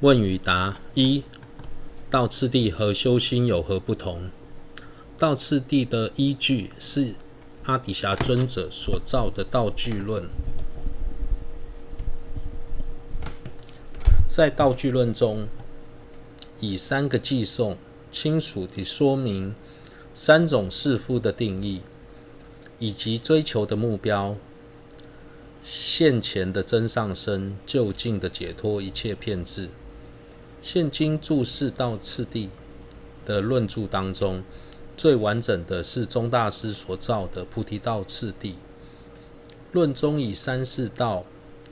问与答：一、道次第和修心有何不同？道次第的依据是阿底峡尊者所造的道具论。在道具论中，以三个偈颂清楚地说明三种士夫的定义，以及追求的目标。现前的真上身，就近的解脱一切遍智。现今注释道次第的论著当中，最完整的是宗大师所造的《菩提道次第》。论中以三世道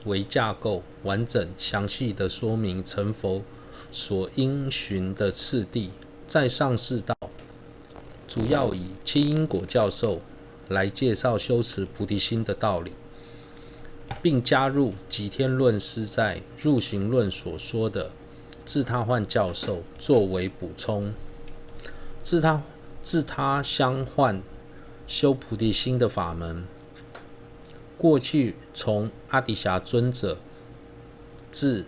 为架构，完整详细的说明成佛所应循的次第。在上士道，主要以七因果教授来介绍修持菩提心的道理。并加入吉天论师在入行论所说的自他换教授作为补充。自他自他相换修菩提心的法门，过去从阿底峡尊者至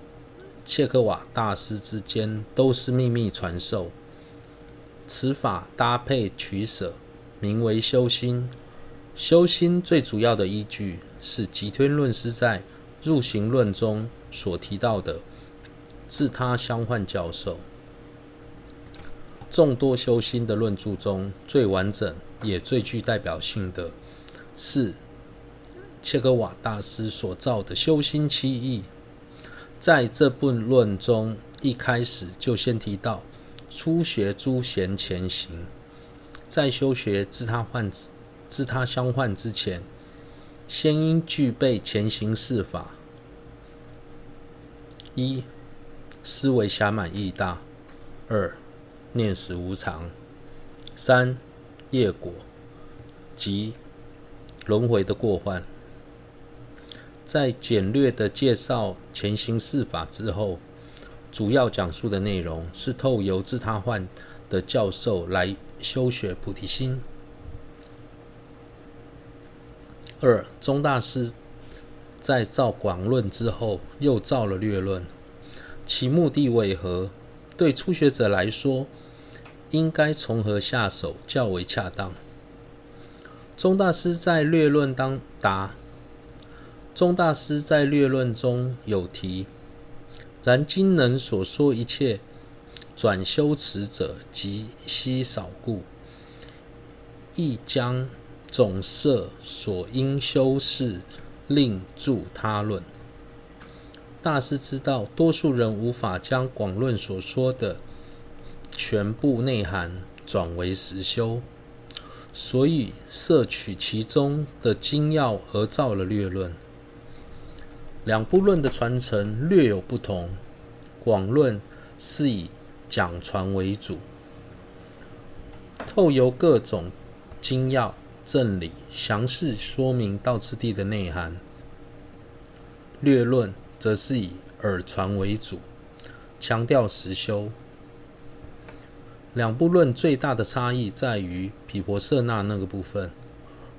切克瓦大师之间都是秘密传授。此法搭配取舍，名为修心。修心最主要的依据。是吉天论师在入行论中所提到的自他相换教授。众多修心的论著中最完整也最具代表性的是切格瓦大师所造的《修心七义》。在这部论中，一开始就先提到初学诸贤前行，在修学自他换自他相换之前。先应具备前行四法：一、思维暇满意大；二、念死无常；三、业果及轮回的过患。在简略的介绍前行四法之后，主要讲述的内容是透由自他换的教授来修学菩提心。二、宗大师在造广论之后，又造了略论，其目的为何？对初学者来说，应该从何下手较为恰当？宗大师在略论当答：宗大师在略论中有提，然今人所说一切转修持者极稀少故，亦将。总摄所应修事，另著他论。大师知道，多数人无法将广论所说的全部内涵转为实修，所以摄取其中的精要而造了略论。两部论的传承略有不同，广论是以讲传为主，透由各种精要。正理详细说明道次第的内涵，略论则是以耳传为主，强调实修。两部论最大的差异在于毗婆舍那那个部分。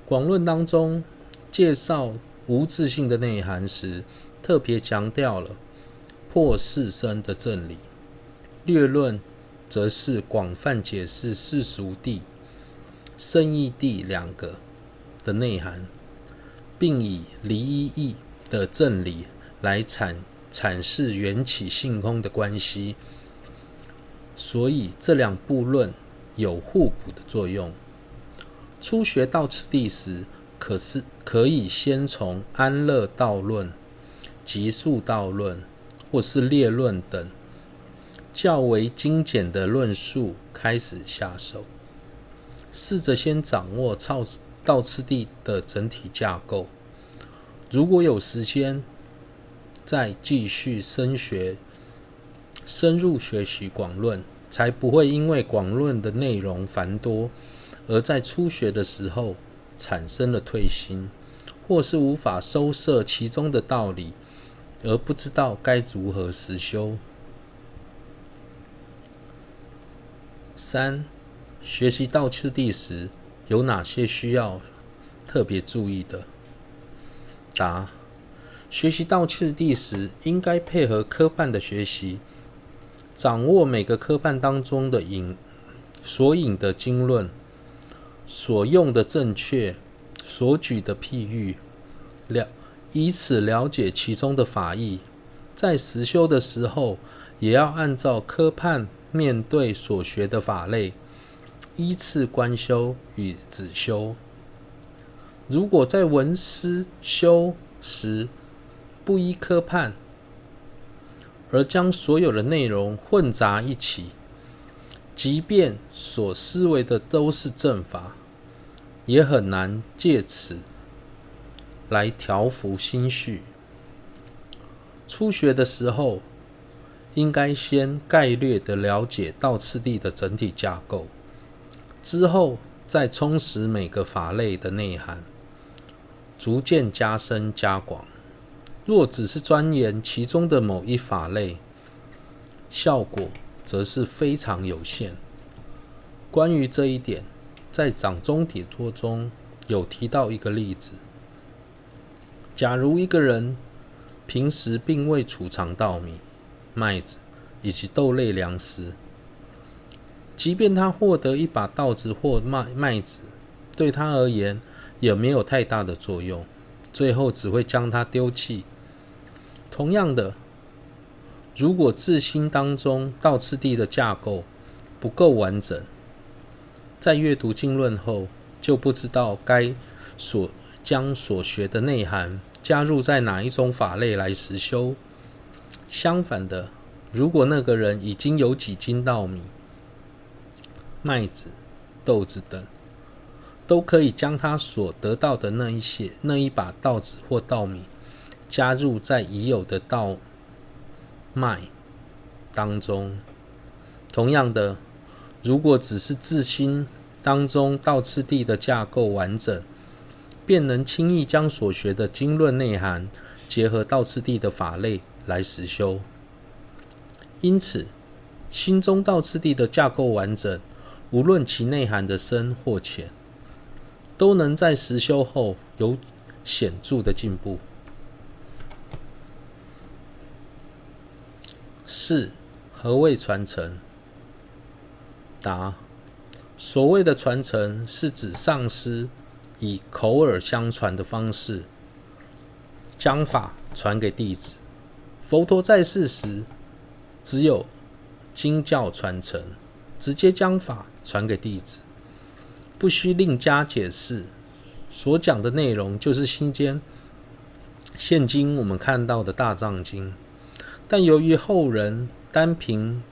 广论当中介绍无自性的内涵时，特别强调了破四身的正理；略论则是广泛解释世俗谛。胜义谛两个的内涵，并以离一义的正理来阐阐释缘起性空的关系，所以这两部论有互补的作用。初学道次第时，可是可以先从安乐道论、集数道论或是列论等较为精简的论述开始下手。试着先掌握道次第的整体架构，如果有时间，再继续深学、深入学习广论，才不会因为广论的内容繁多，而在初学的时候产生了退心，或是无法收摄其中的道理，而不知道该如何实修。三。学习道次第时，有哪些需要特别注意的？答：学习道次第时，应该配合科办的学习，掌握每个科判当中的引所引的经论，所用的正确，所举的譬喻，了以此了解其中的法义，在实修的时候，也要按照科判面对所学的法类，依次观修与止修。如果在闻思修时不依科判，而将所有的内容混杂一起，即便所思维的都是正法，也很难借此来调伏心绪。初学的时候，应该先概略的了解道次第的整体架构，之后再充实每个法类的内涵。逐渐加深加广。若只是钻研其中的某一法类，效果则是非常有限。关于这一点，在《掌中体托》中有提到一个例子：假如一个人平时并未储藏稻米、麦子以及豆类粮食，即便他获得一把稻子或麦麦子，对他而言，也没有太大的作用，最后只会将它丢弃。同样的，如果自心当中道次第的架构不够完整，在阅读经论后就不知道该所将所学的内涵加入在哪一种法类来实修。相反的，如果那个人已经有几斤稻米、麦子、豆子等，都可以将他所得到的那一些那一把稻子或稻米加入在已有的稻麦当中。同样的，如果只是自心当中道次第的架构完整，便能轻易将所学的经论内涵结合道次第的法类来实修。因此，心中道次第的架构完整，无论其内涵的深或浅。都能在实修后有显著的进步。四、何谓传承？答：所谓的传承，是指上师以口耳相传的方式将法传给弟子。佛陀在世时，只有经教传承，直接将法传给弟子。不需另加解释，所讲的内容就是心间现今我们看到的大藏经。但由于后人单凭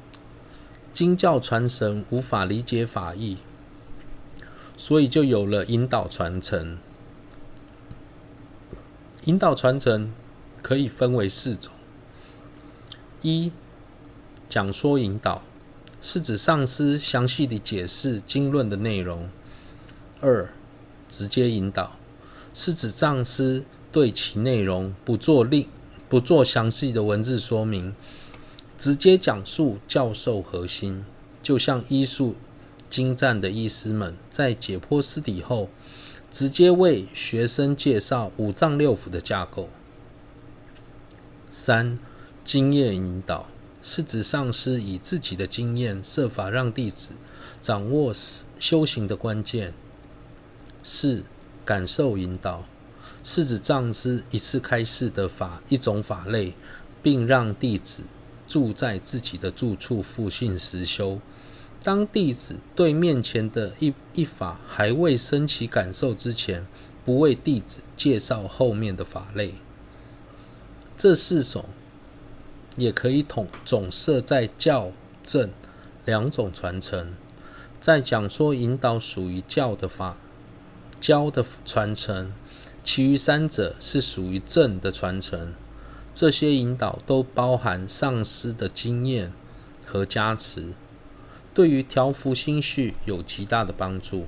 经教传神无法理解法义，所以就有了引导传承。引导传承可以分为四种：一、讲说引导，是指上师详细地解释经论的内容。二、直接引导，是指上师对其内容不做另不做详细的文字说明，直接讲述教授核心，就像医术精湛的医师们在解剖尸体后，直接为学生介绍五脏六腑的架构。三、经验引导，是指上师以自己的经验设法让弟子掌握修行的关键。四、感受引导，是指上师一次开示的法一种法类，并让弟子住在自己的住处附近实修。当弟子对面前的一一法还未升起感受之前，不为弟子介绍后面的法类。这四种也可以统总摄在教正两种传承，在讲说引导属于教的法。教的传承，其余三者是属于正的传承。这些引导都包含上师的经验和加持，对于调伏心绪有极大的帮助。